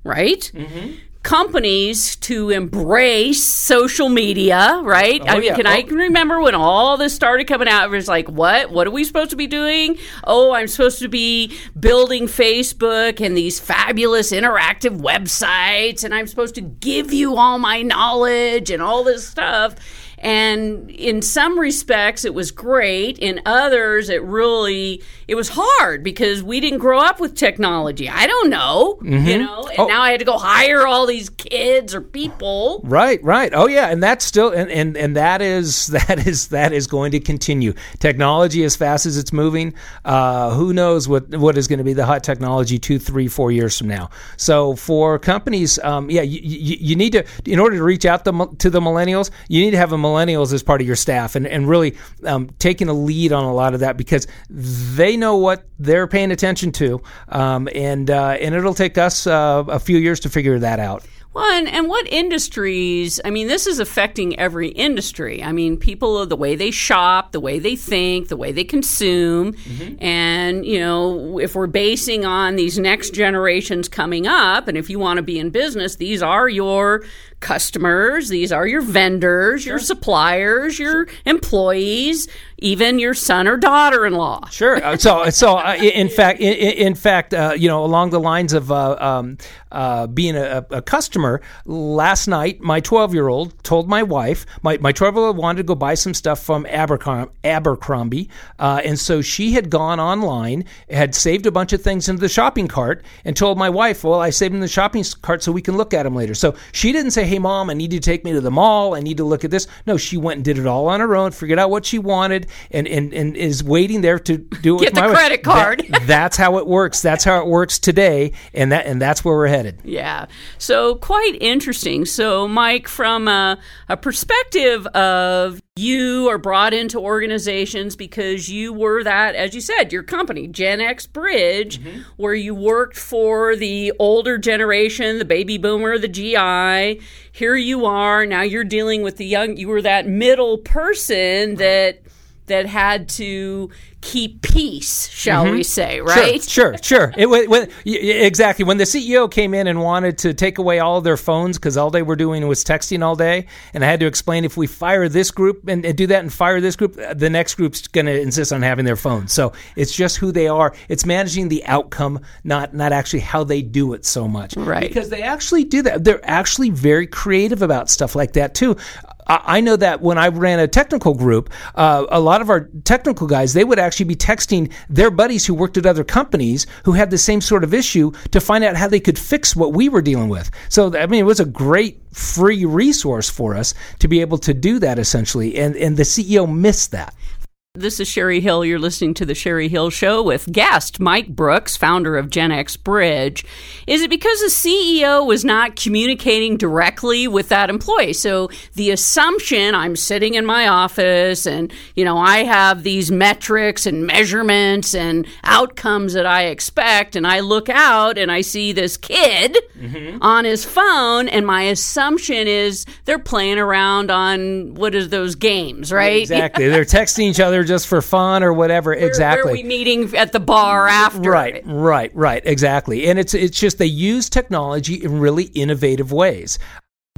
right? Mm-hmm. Companies to embrace social media, right? Oh, I mean, yeah. can oh. I can remember when all this started coming out? It was like, what? What are we supposed to be doing? Oh, I'm supposed to be building Facebook and these fabulous interactive websites, and I'm supposed to give you all my knowledge and all this stuff And in some respects, it was great. In others, it really it was hard because we didn't grow up with technology. I don't know, you know. And Oh. now I had to go hire all these kids or people. Right, right. Oh yeah, and that's still and, and and that is that is that is going to continue. Technology as fast as it's moving, uh, who knows what what is going to be the hot technology two, three, four years from now. So for companies, um, yeah, you, you, you need to in order to reach out the, to the millennials, you need to have a millennials as part of your staff and and really um, taking a lead on a lot of that because they know what they're paying attention to, um, and uh, and it'll take us uh, a few years to figure that out. Well, and, and what industries? I mean, this is affecting every industry. I mean, people, the way they shop, the way they think, the way they consume. And, you know, if we're basing on these next generations coming up, and if you want to be in business, these are your customers, these are your vendors, your suppliers, your employees, even your son or daughter in law. Sure. Uh, So, so uh, in fact, in, in fact, uh, you know, along the lines of uh, um, uh, being a, a customer, last night my 12 year old told my wife, my my 12 year old wanted to go buy some stuff from Abercrom- Abercrombie, uh, and so she had gone online, had saved a bunch of things into the shopping cart, and told my wife, "Well, I saved them in the shopping cart so we can look at them later." So she didn't say, "Hey, mom, I need you to take me to the mall. I need to look at this." No, she went and did it all on her own, figured out what she wanted, and and, and is waiting there to do it Get with the my wife. credit card. That- that's how it works. That's how it works today, and that and that's where we're headed. Yeah. So quite interesting. So, Mike, from a, a perspective of you are brought into organizations because you were that, as you said, your company, Gen X Bridge, mm-hmm. where you worked for the older generation, the baby boomer, the GI. Here you are. Now you're dealing with the young, you were that middle person that that had to keep peace, shall we mm-hmm. say, right? Sure, sure, sure. It, when, when, y- y- exactly. When the CEO came in and wanted to take away all their phones because all they were doing was texting all day, and I had to explain if we fire this group and, and do that and fire this group, the next group's going to insist on having their phones. So it's just who they are. It's managing the outcome, not not actually how they do it so much. Right. Because they actually do that. They're actually very creative about stuff like that too. I know that when I ran a technical group, uh, a lot of our technical guys they would actually be texting their buddies who worked at other companies who had the same sort of issue to find out how they could fix what we were dealing with. So I mean, it was a great free resource for us to be able to do that essentially, and and the CEO missed that. This is Sherry Hill. You're listening to The Sherry Hill Show with guest Mike Brooks, founder of Gen X Bridge. Is it because the CEO was not communicating directly with that employee? So the assumption I'm sitting in my office and, you know, I have these metrics and measurements and outcomes that I expect, and I look out and I see this kid mm-hmm. on his phone, and my assumption is they're playing around on what is those games, right? Exactly, they're texting each other just for fun or whatever. Where- exactly. Where we meeting at the bar after? Right, right, right, exactly. And it's it's just they use technology in really innovative ways.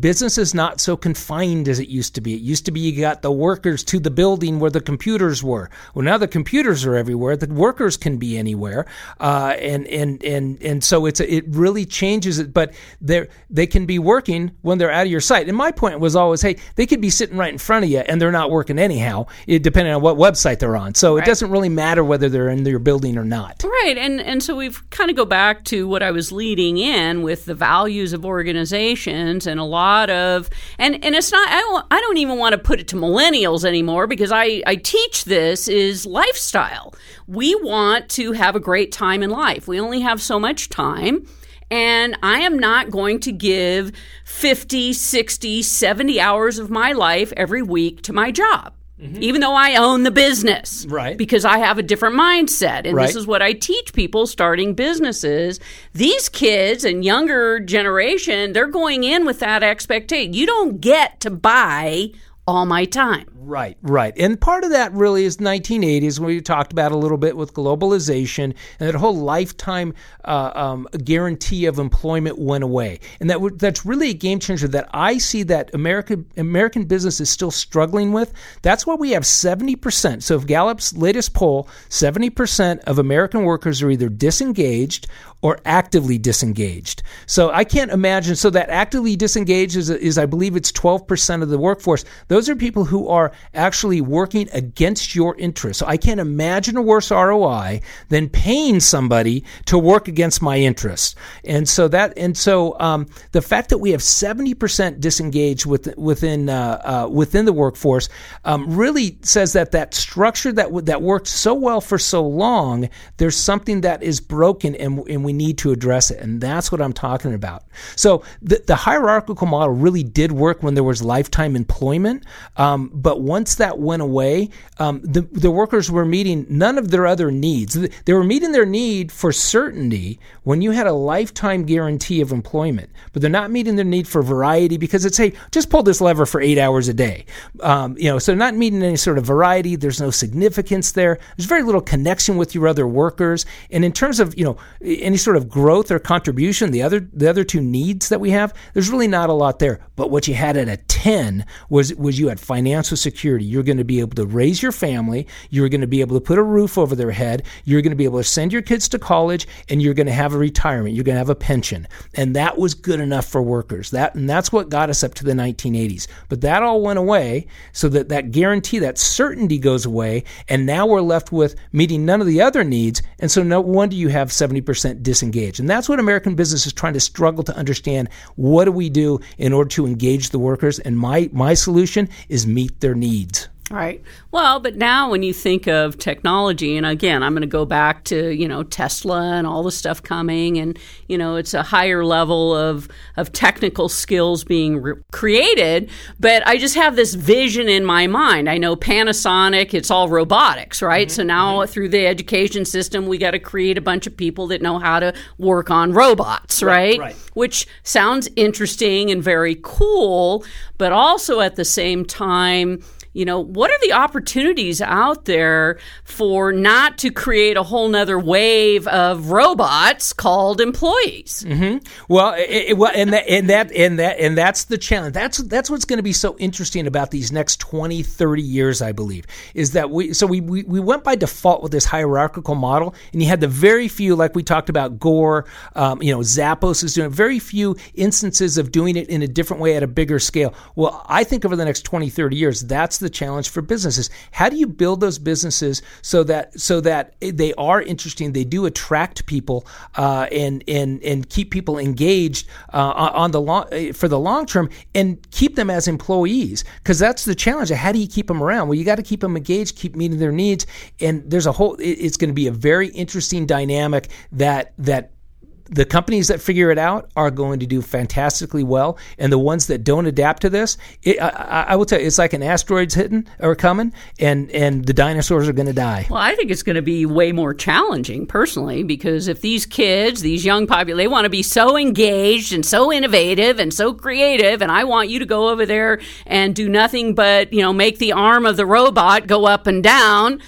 Business is not so confined as it used to be. It used to be you got the workers to the building where the computers were. Well, now the computers are everywhere. The workers can be anywhere, uh, and and and and so it's it really changes it. But they they can be working when they're out of your sight. And my point was always, hey, they could be sitting right in front of you, and they're not working anyhow, it, depending on what website they're on. So it doesn't really matter whether they're in your building or not. Right, and and so we've kind of go back to what I was leading in with the values of organizations and a lot of and and it's not I don't, I don't even want to put it to millennials anymore because I I teach this is lifestyle. We want to have a great time in life. We only have so much time. And I am not going to give 50, 60, 70 hours of my life every week to my job, Mm-hmm. even though I own the business. Right. Because I have a different mindset. And Right. this is what I teach people starting businesses. These kids and younger generation, they're going in with that expectation. You don't get to buy all my time. Right, right. And part of that really is 1980s when we talked about a little bit with globalization and that whole lifetime uh, um, guarantee of employment went away. And that w- that's really a game changer that I see that American American business is still struggling with. That's why we have 70%. So if Gallup's latest poll, 70% of American workers are either disengaged or actively disengaged. So I can't imagine. So that actively disengaged is, is, I believe it's 12% of the workforce. Those are people who are actually working against your interests. So I can't imagine a worse ROI than paying somebody to work against my interests. And so that, and so um, the fact that we have 70% disengaged with, within uh, uh, within the workforce um, really says that that structure that that worked so well for so long, there's something that is broken, and, and we we need to address it. And that's what I'm talking about. So the, the hierarchical model really did work when there was lifetime employment. Um, but once that went away, um, the, the workers were meeting none of their other needs. They were meeting their need for certainty when you had a lifetime guarantee of employment, but they're not meeting their need for variety because it's, hey, just pull this lever for eight hours a day. Um, you know, so they're not meeting any sort of variety. There's no significance there. There's very little connection with your other workers. And in terms of, you know, any sort of growth or contribution, the other the other two needs that we have, there's really not a lot there. But what you had at a 10 was was you had financial security. You're going to be able to raise your family, you're going to be able to put a roof over their head, you're going to be able to send your kids to college and you're going to have a retirement, you're going to have a pension. And that was good enough for workers. That and that's what got us up to the 1980s. But that all went away so that that guarantee, that certainty goes away and now we're left with meeting none of the other needs and so no wonder you have 70% disengaged. And that's what American business is trying to struggle to understand. What do we do in order to engage the workers? And my, my solution is meet their needs needs. Right. Well, but now when you think of technology, and again, I'm going to go back to you know Tesla and all the stuff coming, and you know it's a higher level of of technical skills being re- created. But I just have this vision in my mind. I know Panasonic; it's all robotics, right? Mm-hmm. So now mm-hmm. through the education system, we got to create a bunch of people that know how to work on robots, right? Right. right. Which sounds interesting and very cool, but also at the same time you know, what are the opportunities out there for not to create a whole nother wave of robots called employees? Mm-hmm. Well, it, it, well, and that, and that, and that, and that's the challenge. That's that's what's going to be so interesting about these next 20, 30 years, I believe, is that we. So we, we we went by default with this hierarchical model, and you had the very few, like we talked about, Gore, um, you know, Zappos is doing very few instances of doing it in a different way at a bigger scale. Well, I think over the next 20, 30 years, that's the challenge for businesses. How do you build those businesses so that so that they are interesting, they do attract people, uh, and and and keep people engaged uh, on the long for the long term, and keep them as employees? Because that's the challenge. How do you keep them around? Well, you got to keep them engaged, keep meeting their needs, and there's a whole. It's going to be a very interesting dynamic that that the companies that figure it out are going to do fantastically well, and the ones that don't adapt to this, it, I, I, will tell you, it's like an asteroid's hitting or coming, and and the dinosaurs are going to die. Well, I think it's going to be way more challenging personally because if these kids, these young people, they want to be so engaged and so innovative and so creative, and I want you to go over there and do nothing but you know make the arm of the robot go up and down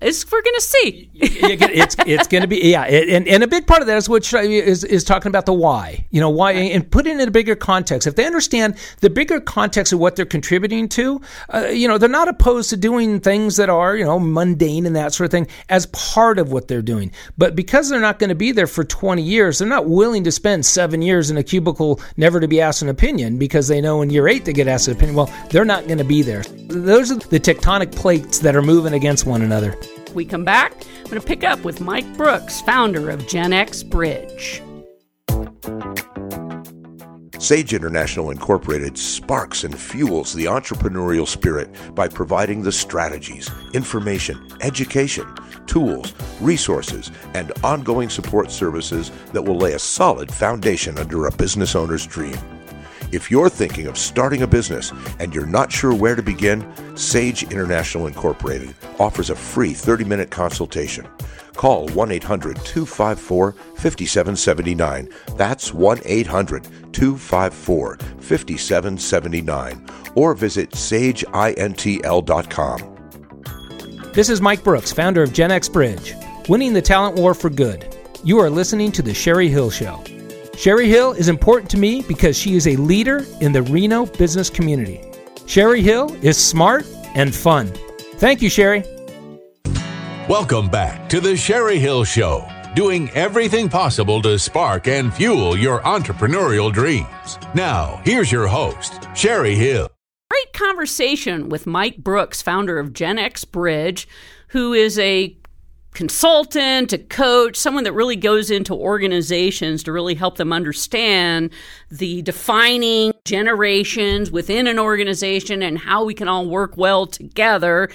is we're going to see. it's it's going to be yeah, and and a big part of that is what is is talking about the why. You know why, and put it in a bigger context. If they understand the bigger context of what they're contributing to, uh, you know, they're not opposed to doing things that are you know mundane and that sort of thing as part of what they're doing. But because they're not going to be there for twenty years, they're not willing to spend seven years in a cubicle never to be asked an opinion because they know in year eight they get asked an opinion. Well, they're not going to be there. Those are the tectonic plates that are moving against one another we come back, I'm going to pick up with Mike Brooks, founder of Gen X Bridge. Sage International Incorporated sparks and fuels the entrepreneurial spirit by providing the strategies, information, education, tools, resources, and ongoing support services that will lay a solid foundation under a business owner's dream. If you're thinking of starting a business and you're not sure where to begin, Sage International Incorporated offers a free 30 minute consultation. Call 1 800 254 5779. That's 1 800 254 5779. Or visit sageintl.com. This is Mike Brooks, founder of Gen X Bridge, winning the talent war for good. You are listening to The Sherry Hill Show. Sherry Hill is important to me because she is a leader in the Reno business community. Sherry Hill is smart and fun. Thank you, Sherry. Welcome back to the Sherry Hill Show, doing everything possible to spark and fuel your entrepreneurial dreams. Now, here's your host, Sherry Hill. Great conversation with Mike Brooks, founder of Gen X Bridge, who is a consultant, a coach, someone that really goes into organizations to really help them understand the defining generations within an organization and how we can all work well together.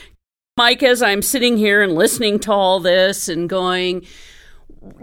Mike, as I'm sitting here and listening to all this and going,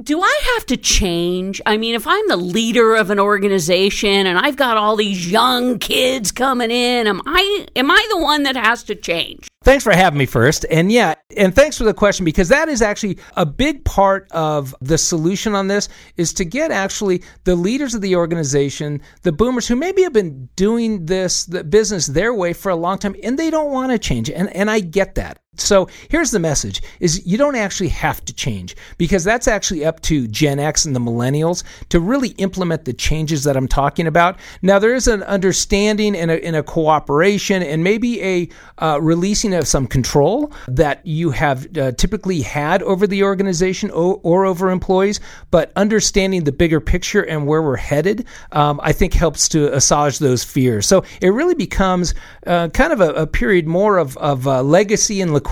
do I have to change? I mean, if I'm the leader of an organization and I've got all these young kids coming in, am I am I the one that has to change? Thanks for having me first. And yeah, and thanks for the question because that is actually a big part of the solution on this is to get actually the leaders of the organization, the boomers who maybe have been doing this the business their way for a long time and they don't want to change. And and I get that. So here's the message is you don't actually have to change because that's actually up to Gen X and the millennials to really implement the changes that I'm talking about. Now there is an understanding and a, and a cooperation and maybe a uh, releasing of some control that you have uh, typically had over the organization or, or, over employees, but understanding the bigger picture and where we're headed, um, I think helps to assuage those fears. So it really becomes uh, kind of a, a, period more of, of uh, legacy and liquidity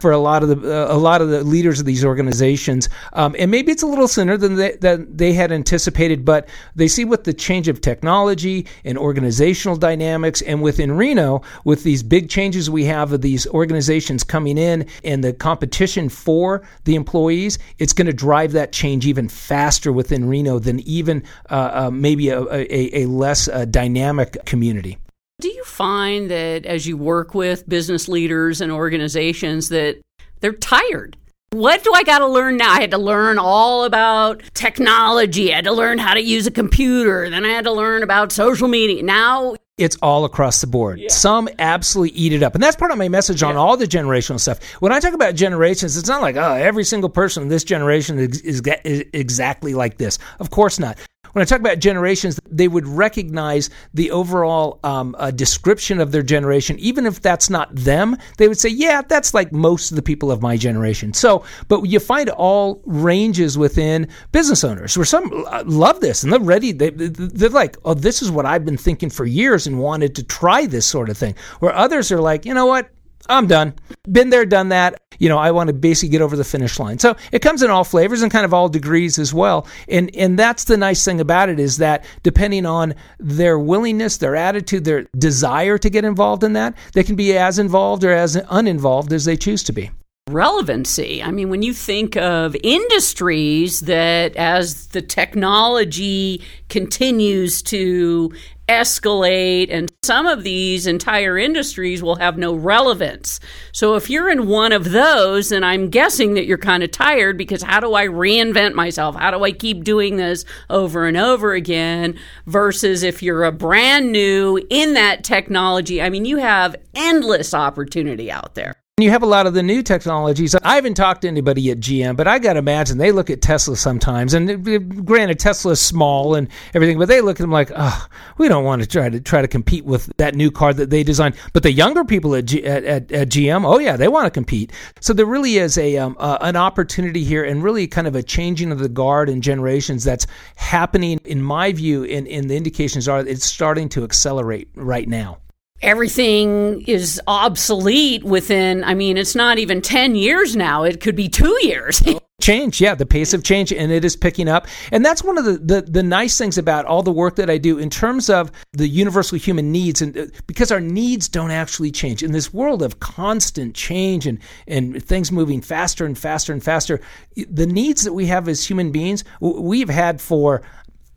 for a lot of the uh, a lot of the leaders of these organizations, um, and maybe it's a little sooner than they, than they had anticipated, but they see with the change of technology and organizational dynamics, and within Reno with these big changes we have of these organizations coming in and the competition for the employees, it's going to drive that change even faster within Reno than even uh, uh, maybe a, a, a less uh, dynamic community. Do you find that as you work with business leaders and organizations that they're tired? What do I got to learn now? I had to learn all about technology. I had to learn how to use a computer. Then I had to learn about social media. Now it's all across the board. Yeah. Some absolutely eat it up. And that's part of my message on all the generational stuff. When I talk about generations, it's not like, oh, every single person in this generation is, is, is exactly like this. Of course not when I talk about generations, they would recognize the overall um, uh, description of their generation, even if that's not them. They would say, "Yeah, that's like most of the people of my generation." So, but you find all ranges within business owners where some uh, love this and they're ready. They, they're like, "Oh, this is what I've been thinking for years and wanted to try this sort of thing." Where others are like, "You know what? I'm done. Been there, done that. You know, I want to basically get over the finish line. So it comes in all flavors and kind of all degrees as well. And and that's the nice thing about it is that depending on their willingness, their attitude, their desire to get involved in that, they can be as involved or as uninvolved as they choose to be relevancy. I mean, when you think of industries that as the technology continues to escalate and some of these entire industries will have no relevance. So if you're in one of those and I'm guessing that you're kind of tired because how do I reinvent myself? How do I keep doing this over and over again versus if you're a brand new in that technology, I mean you have endless opportunity out there. And you have a lot of the new technologies. I haven't talked to anybody at GM, but I got to imagine they look at Tesla sometimes. And granted, Tesla is small and everything, but they look at them like, oh, we don't want to try to try to compete with that new car that they designed. But the younger people at, G, at, at, at GM, oh yeah, they want to compete. So there really is a um, uh, an opportunity here, and really kind of a changing of the guard and generations that's happening. In my view, in in the indications are it's starting to accelerate right now everything is obsolete within i mean it's not even 10 years now. It could be 2 years. Change yeah the pace of change and it is picking up. And that's one of the, the, the nice things about all the work that i do in terms of the universal human needs and uh, because our needs don't actually change. In this world of constant change and and things moving faster and faster and faster the needs that we have as human beings we've had for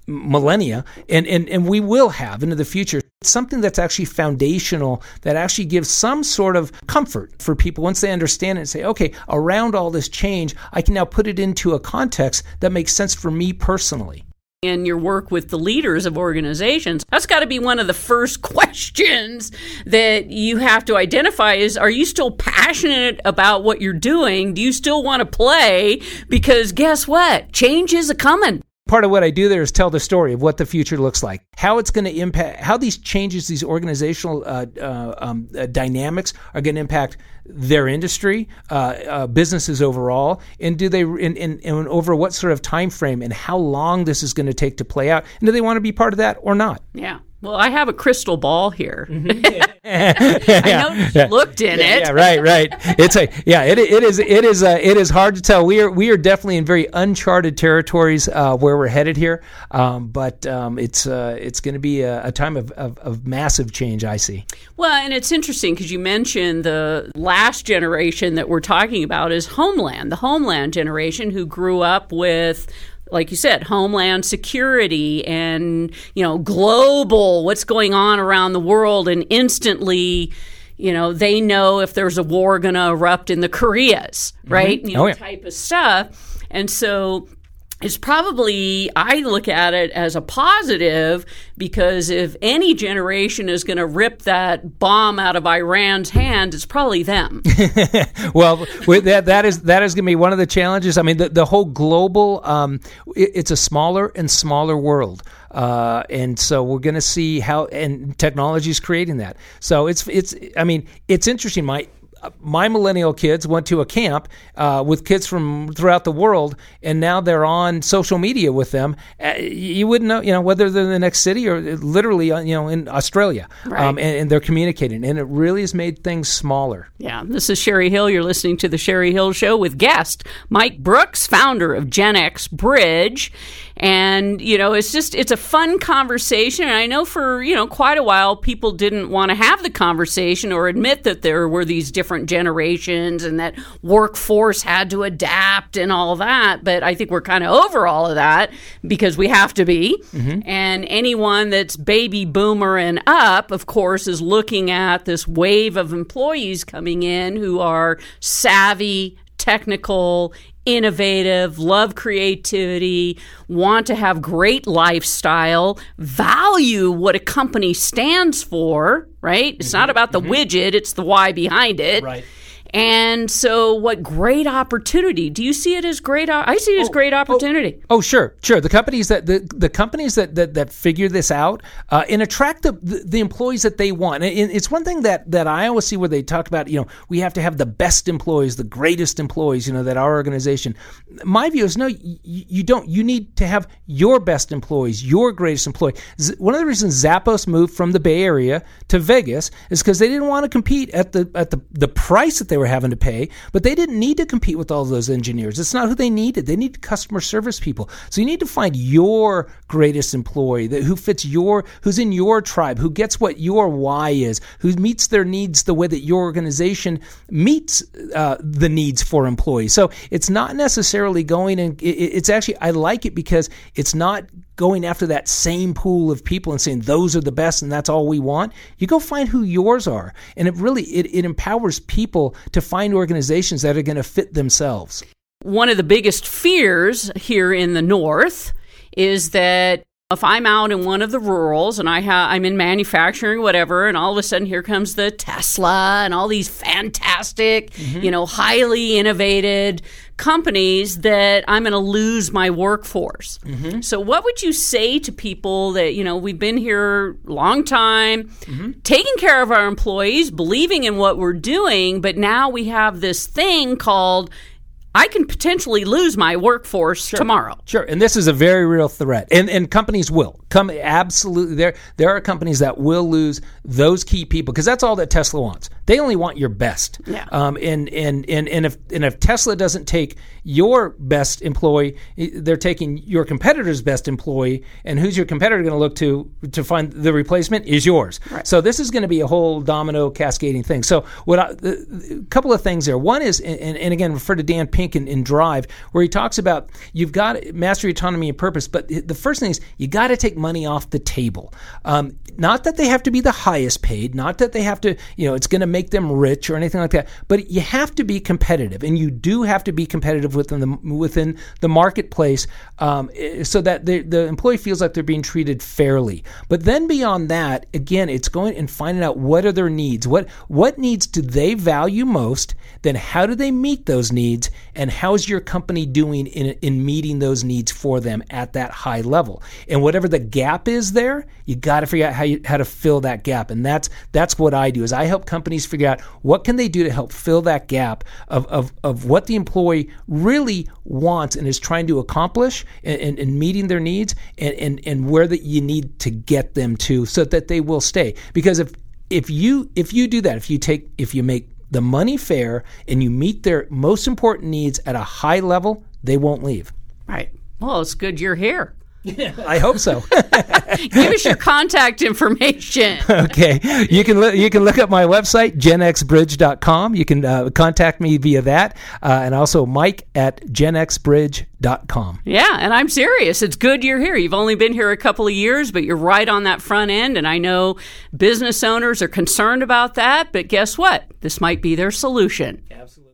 millennia, and, and, and we will have into the future. Something that's actually foundational, that actually gives some sort of comfort for people. Once they understand it and say, okay, around all this change, I can now put it into a context that makes sense for me personally. In your work with the leaders of organizations that's got to be one of the first questions that you have to identify is are you still passionate about what you're doing? Do you still want to play? Because guess what? Change is a coming part of what I do there is tell the story of what the future looks like, how it's going to impact, how these changes, these organizational uh, uh, um, uh, dynamics are going to impact their industry, uh, uh, businesses overall, and do they, and, and, and over what sort of time frame and how long this is going to take to play out, and do they want to be part of that or not? Yeah. Well, I have a crystal ball here. Mm-hmm. I know you looked in yeah, it. Yeah, right, right. It's a yeah. It, it is it is uh, it is hard to tell. We are we are definitely in very uncharted territories uh, where we're headed here. Um, but um, it's uh, it's going to be a, a time of, of, of, massive change. I see. Well, and it's interesting because you mentioned the last generation that we're talking about is Homeland, the Homeland generation who grew up with like you said, homeland security and, you know, global, what's going on around the world, and instantly, you know, they know if there's a war going to erupt in the Koreas, right? Mm-hmm. You know, oh, yeah. type of stuff. And so is probably I look at it as a positive because if any generation is going to rip that bomb out of Iran's hand, it's probably them. well, that that is that is going to be one of the challenges. I mean, the, the whole global um, it, it's a smaller and smaller world. Uh, and so we're going to see how and technology is creating that. So it's it's I mean it's interesting. My my millennial kids went to a camp uh, with kids from throughout the world, and now they're on social media with them. Uh, you wouldn't know, you know, whether they're in the next city or literally, uh, you know, in Australia, right. um, and, and, they're communicating, and it really has made things smaller. Yeah, this is Sherry Hill. You're listening to the Sherry Hill Show with guest Mike Brooks, founder of Gen X Bridge, and you know, it's just it's a fun conversation. And I know for you know quite a while people didn't want to have the conversation or admit that there were these different generations and that workforce had to adapt and all that. But I think we're kind of over all of that because we have to be. Mm-hmm. And anyone that's baby boomer and up, of course, is looking at this wave of employees coming in who are savvy, technical, innovative, love creativity, want to have great lifestyle, value what a company stands for, right? It's mm-hmm. not about the mm-hmm. widget, it's the why behind it. Right. And so, what great opportunity? Do you see it as great? I see it as oh, great oh, opportunity. Oh, oh, sure, sure. The companies that the, the companies that, that, that figure this out uh, and attract the, the, the employees that they want. And it's one thing that that I always see where they talk about. You know, we have to have the best employees, the greatest employees. You know, that our organization. My view is no, you, you don't. You need to have your best employees, your greatest employee. One of the reasons Zappos moved from the Bay Area to Vegas is because they didn't want to compete at the at the the price that they were having to pay, but they didn't need to compete with all those engineers. It's not who they needed. They needed customer service people. So you need to find your greatest employee that who fits your, who's in your tribe, who gets what your why is, who meets their needs the way that your organization meets uh, the needs for employees. So it's not necessarily going and it, it's actually I like it because it's not going after that same pool of people and saying those are the best and that's all we want you go find who yours are and it really it, it empowers people to find organizations that are going to fit themselves one of the biggest fears here in the north is that if I'm out in one of the rurals and I ha- I'm in manufacturing, whatever, and all of a sudden here comes the Tesla and all these fantastic, mm-hmm. you know, highly innovated companies, that I'm going to lose my workforce. Mm-hmm. So, what would you say to people that you know we've been here a long time, mm-hmm. taking care of our employees, believing in what we're doing, but now we have this thing called I can potentially lose my workforce sure. tomorrow. Sure, and this is a very real threat, and and companies will Come absolutely there. There are companies that will lose those key people because that's all that Tesla wants. They only want your best. Yeah. Um, and, and and and if and if Tesla doesn't take your best employee, they're taking your competitor's best employee. And who's your competitor going to look to to find the replacement is yours. Right. So this is going to be a whole domino cascading thing. So what I, a couple of things there. One is and, and again refer to Dan Pink in, in Drive where he talks about you've got mastery, autonomy, and purpose. But the first thing is you got to take money off the table. Um, not that they have to be the highest paid, not that they have to, you know, it's going to make them rich or anything like that, but you have to be competitive, and you do have to be competitive within the within the marketplace, um, so that the, the employee feels like they're being treated fairly. But then beyond that, again, it's going and finding out what are their needs, what what needs do they value most, then how do they meet those needs, and how's your company doing in in meeting those needs for them at that high level, and whatever the gap is there, you got to figure out how how to fill that gap, and that's that's what I do. Is I help companies figure out what can they do to help fill that gap of of, of what the employee really wants and is trying to accomplish, and, and, and meeting their needs, and, and and where that you need to get them to, so that they will stay. Because if if you if you do that, if you take if you make the money fair and you meet their most important needs at a high level, they won't leave. Right. Well, it's good you're here. I hope so. Give us your contact information. okay. You can look, you can look up my website genxbridge.com. You can uh, contact me via that uh, and also mike at genxbridge.com. Yeah, and I'm serious. It's good you're here. You've only been here a couple of years, but you're right on that front end and I know business owners are concerned about that, but guess what? This might be their solution. Absolutely.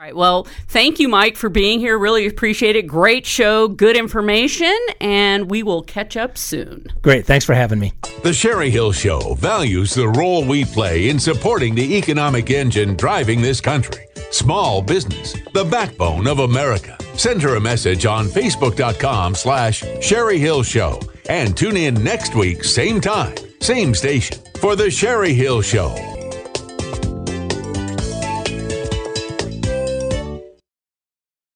All right. Well, thank you, Mike, for being here. Really appreciate it. Great show, good information, and we will catch up soon. Great. Thanks for having me. The Sherry Hill Show values the role we play in supporting the economic engine driving this country. Small business, the backbone of America. Send her a message on Facebook.com slash Sherry Hill Show and tune in next week, same time, same station, for The Sherry Hill Show.